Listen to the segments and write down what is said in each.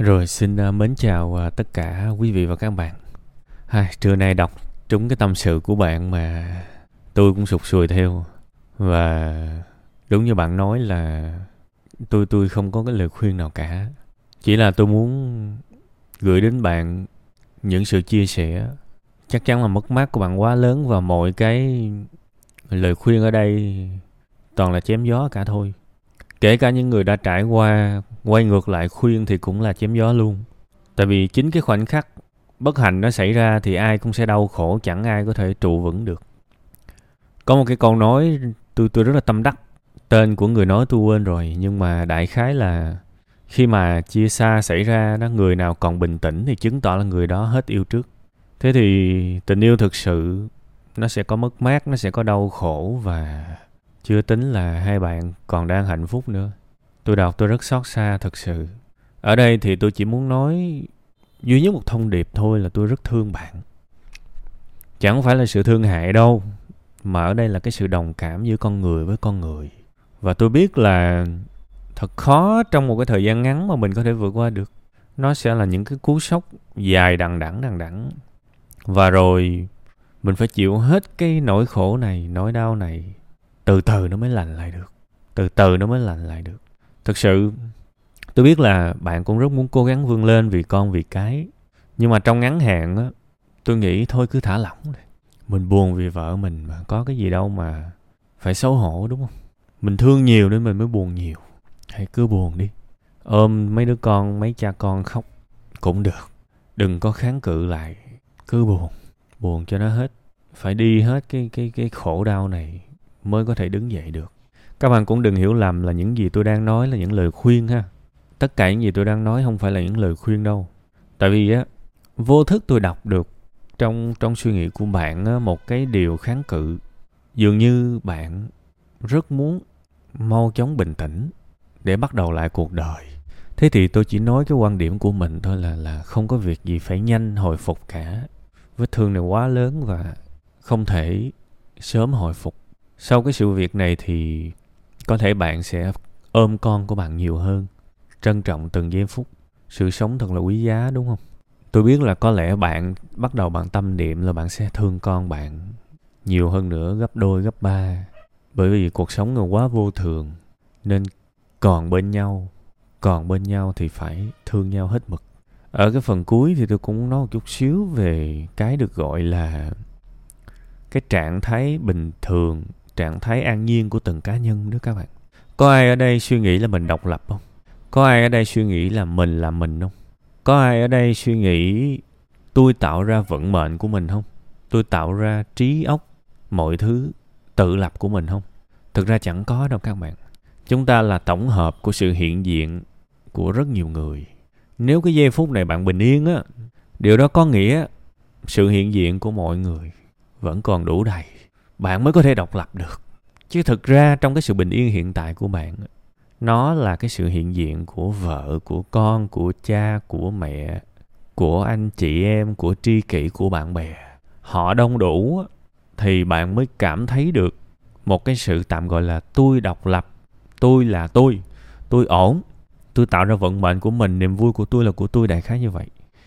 Rồi xin à, mến chào à, tất cả quý vị và các bạn. Hai, trưa nay đọc trúng cái tâm sự của bạn mà tôi cũng sụt sùi theo và đúng như bạn nói là tôi tôi không có cái lời khuyên nào cả. Chỉ là tôi muốn gửi đến bạn những sự chia sẻ. Chắc chắn là mất mát của bạn quá lớn và mọi cái lời khuyên ở đây toàn là chém gió cả thôi kể cả những người đã trải qua, quay ngược lại khuyên thì cũng là chém gió luôn. Tại vì chính cái khoảnh khắc bất hạnh nó xảy ra thì ai cũng sẽ đau khổ, chẳng ai có thể trụ vững được. Có một cái câu nói, tôi tôi rất là tâm đắc. Tên của người nói tôi quên rồi, nhưng mà đại khái là khi mà chia xa xảy ra đó, người nào còn bình tĩnh thì chứng tỏ là người đó hết yêu trước. Thế thì tình yêu thực sự nó sẽ có mất mát, nó sẽ có đau khổ và chưa tính là hai bạn còn đang hạnh phúc nữa. Tôi đọc tôi rất xót xa thật sự. Ở đây thì tôi chỉ muốn nói duy nhất một thông điệp thôi là tôi rất thương bạn. Chẳng phải là sự thương hại đâu, mà ở đây là cái sự đồng cảm giữa con người với con người. Và tôi biết là thật khó trong một cái thời gian ngắn mà mình có thể vượt qua được. Nó sẽ là những cái cú sốc dài đằng đẵng đằng đẵng. Và rồi mình phải chịu hết cái nỗi khổ này, nỗi đau này từ từ nó mới lành lại được. Từ từ nó mới lành lại được. Thực sự, tôi biết là bạn cũng rất muốn cố gắng vươn lên vì con, vì cái. Nhưng mà trong ngắn hạn á, tôi nghĩ thôi cứ thả lỏng đi. Mình buồn vì vợ mình mà có cái gì đâu mà phải xấu hổ, đúng không? Mình thương nhiều nên mình mới buồn nhiều. Hãy cứ buồn đi. Ôm mấy đứa con, mấy cha con khóc cũng được. Đừng có kháng cự lại. Cứ buồn. Buồn cho nó hết. Phải đi hết cái cái cái khổ đau này mới có thể đứng dậy được. Các bạn cũng đừng hiểu lầm là những gì tôi đang nói là những lời khuyên ha. Tất cả những gì tôi đang nói không phải là những lời khuyên đâu. Tại vì á vô thức tôi đọc được trong trong suy nghĩ của bạn á, một cái điều kháng cự. Dường như bạn rất muốn mau chóng bình tĩnh để bắt đầu lại cuộc đời. Thế thì tôi chỉ nói cái quan điểm của mình thôi là là không có việc gì phải nhanh hồi phục cả. Vết thương này quá lớn và không thể sớm hồi phục sau cái sự việc này thì có thể bạn sẽ ôm con của bạn nhiều hơn, trân trọng từng giây phút. Sự sống thật là quý giá, đúng không? Tôi biết là có lẽ bạn bắt đầu bạn tâm niệm là bạn sẽ thương con bạn nhiều hơn nữa, gấp đôi, gấp ba. Bởi vì cuộc sống là quá vô thường, nên còn bên nhau, còn bên nhau thì phải thương nhau hết mực. Ở cái phần cuối thì tôi cũng nói một chút xíu về cái được gọi là cái trạng thái bình thường trạng thái an nhiên của từng cá nhân đó các bạn. Có ai ở đây suy nghĩ là mình độc lập không? Có ai ở đây suy nghĩ là mình là mình không? Có ai ở đây suy nghĩ tôi tạo ra vận mệnh của mình không? Tôi tạo ra trí óc, mọi thứ tự lập của mình không? Thực ra chẳng có đâu các bạn. Chúng ta là tổng hợp của sự hiện diện của rất nhiều người. Nếu cái giây phút này bạn bình yên á, điều đó có nghĩa sự hiện diện của mọi người vẫn còn đủ đầy bạn mới có thể độc lập được. Chứ thực ra trong cái sự bình yên hiện tại của bạn, nó là cái sự hiện diện của vợ, của con, của cha, của mẹ, của anh chị em, của tri kỷ, của bạn bè. Họ đông đủ thì bạn mới cảm thấy được một cái sự tạm gọi là tôi độc lập, tôi là tôi tôi ổn. Tôi tạo ra vận mệnh của mình, niềm vui của tôi là của tôi, đại khái như vậy.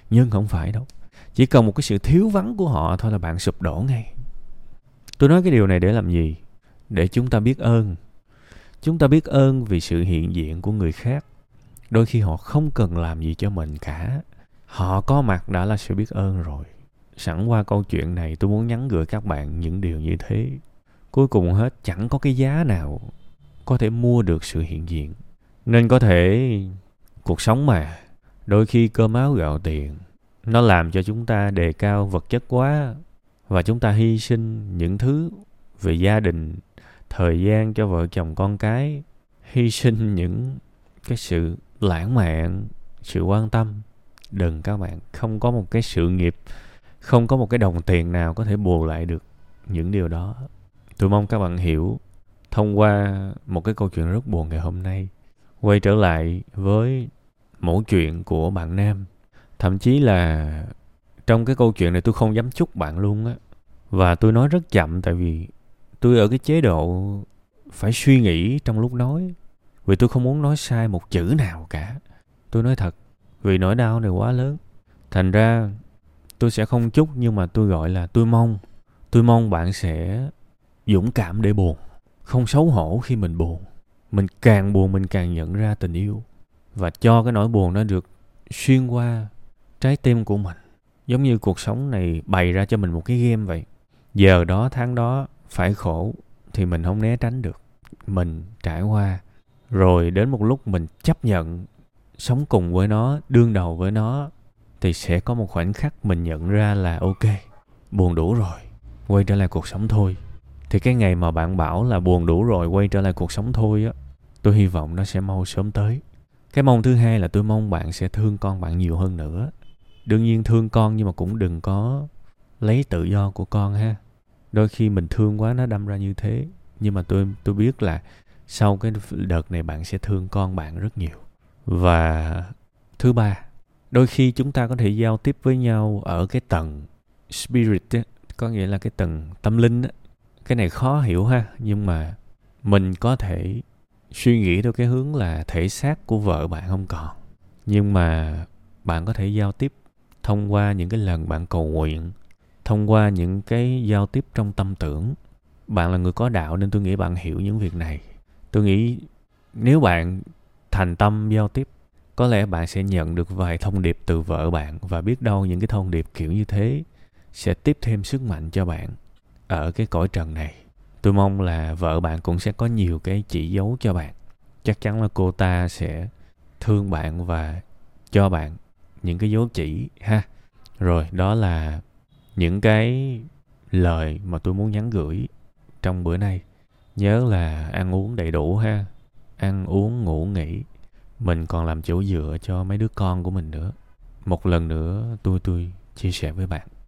Nhưng không phải đâu. Chỉ cần một cái sự thiếu vắng của họ thôi là bạn sụp đổ ngay tôi nói cái điều này để làm gì? Để chúng ta biết ơn. Chúng ta biết ơn vì sự hiện diện của người khác. Đôi khi họ không cần làm gì cho mình cả. Họ có mặt đã là sự biết ơn rồi. Sẵn qua câu chuyện này, tôi muốn nhắn gửi các bạn những điều như thế. Cuối cùng hết, chẳng có cái giá nào có thể mua được sự hiện diện. Nên có thể, cuộc sống mà, đôi khi cơm áo gạo tiền, nó làm cho chúng ta đề cao vật chất quá và chúng ta hy sinh những thứ về gia đình, thời gian cho vợ chồng con cái, hy sinh những cái sự lãng mạn, sự quan tâm. Đừng các bạn, không có một cái sự nghiệp, không có một cái đồng tiền nào có thể bù lại được những điều đó. Tôi mong các bạn hiểu, thông qua một cái câu chuyện rất buồn ngày hôm nay, quay trở lại với mẫu chuyện của bạn nam. Thậm chí là trong cái câu chuyện này tôi không dám chúc bạn luôn á và tôi nói rất chậm tại vì tôi ở cái chế độ phải suy nghĩ trong lúc nói. Vì tôi không muốn nói sai một chữ nào cả. Tôi nói thật, vì nỗi đau này quá lớn. Thành ra tôi sẽ không chúc nhưng mà tôi gọi là tôi mong. Tôi mong bạn sẽ dũng cảm để buồn, không xấu hổ khi mình buồn. Mình càng buồn mình càng nhận ra tình yêu. Và cho cái nỗi buồn nó được xuyên qua trái tim của mình. Giống như cuộc sống này bày ra cho mình một cái game vậy giờ đó, tháng đó, phải khổ, thì mình không né tránh được. Mình trải qua. Rồi đến một lúc mình chấp nhận sống cùng với nó, đương đầu với nó, thì sẽ có một khoảnh khắc mình nhận ra là ok, buồn đủ rồi, quay trở lại cuộc sống thôi. Thì cái ngày mà bạn bảo là buồn đủ rồi, quay trở lại cuộc sống thôi á, tôi hy vọng nó sẽ mau sớm tới. Cái mong thứ hai là tôi mong bạn sẽ thương con bạn nhiều hơn nữa. Đương nhiên thương con nhưng mà cũng đừng có lấy tự do của con ha. Đôi khi mình thương quá nó đâm ra như thế. Nhưng mà tôi tôi biết là sau cái đợt này bạn sẽ thương con bạn rất nhiều. Và thứ ba đôi khi chúng ta có thể giao tiếp với nhau ở cái tầng spirit ấy, có nghĩa là cái tầng tâm linh ấy. cái này khó hiểu ha nhưng mà mình có thể suy nghĩ theo cái hướng là thể xác của vợ bạn không còn. Nhưng mà bạn có thể giao tiếp thông qua những cái lần bạn cầu nguyện thông qua những cái giao tiếp trong tâm tưởng. Bạn là người có đạo nên tôi nghĩ bạn hiểu những việc này. Tôi nghĩ nếu bạn thành tâm giao tiếp, có lẽ bạn sẽ nhận được vài thông điệp từ vợ bạn và biết đâu những cái thông điệp kiểu như thế sẽ tiếp thêm sức mạnh cho bạn ở cái cõi trần này. Tôi mong là vợ bạn cũng sẽ có nhiều cái chỉ dấu cho bạn. Chắc chắn là cô ta sẽ thương bạn và cho bạn những cái dấu chỉ, ha. Rồi, đó là những cái lời mà tôi muốn nhắn gửi trong bữa nay, nhớ là ăn uống đầy đủ ha. Ăn uống, ngủ, nghỉ. Mình còn làm chỗ dựa cho mấy đứa con của mình nữa. Một lần nữa, tôi tôi chia sẻ với bạn.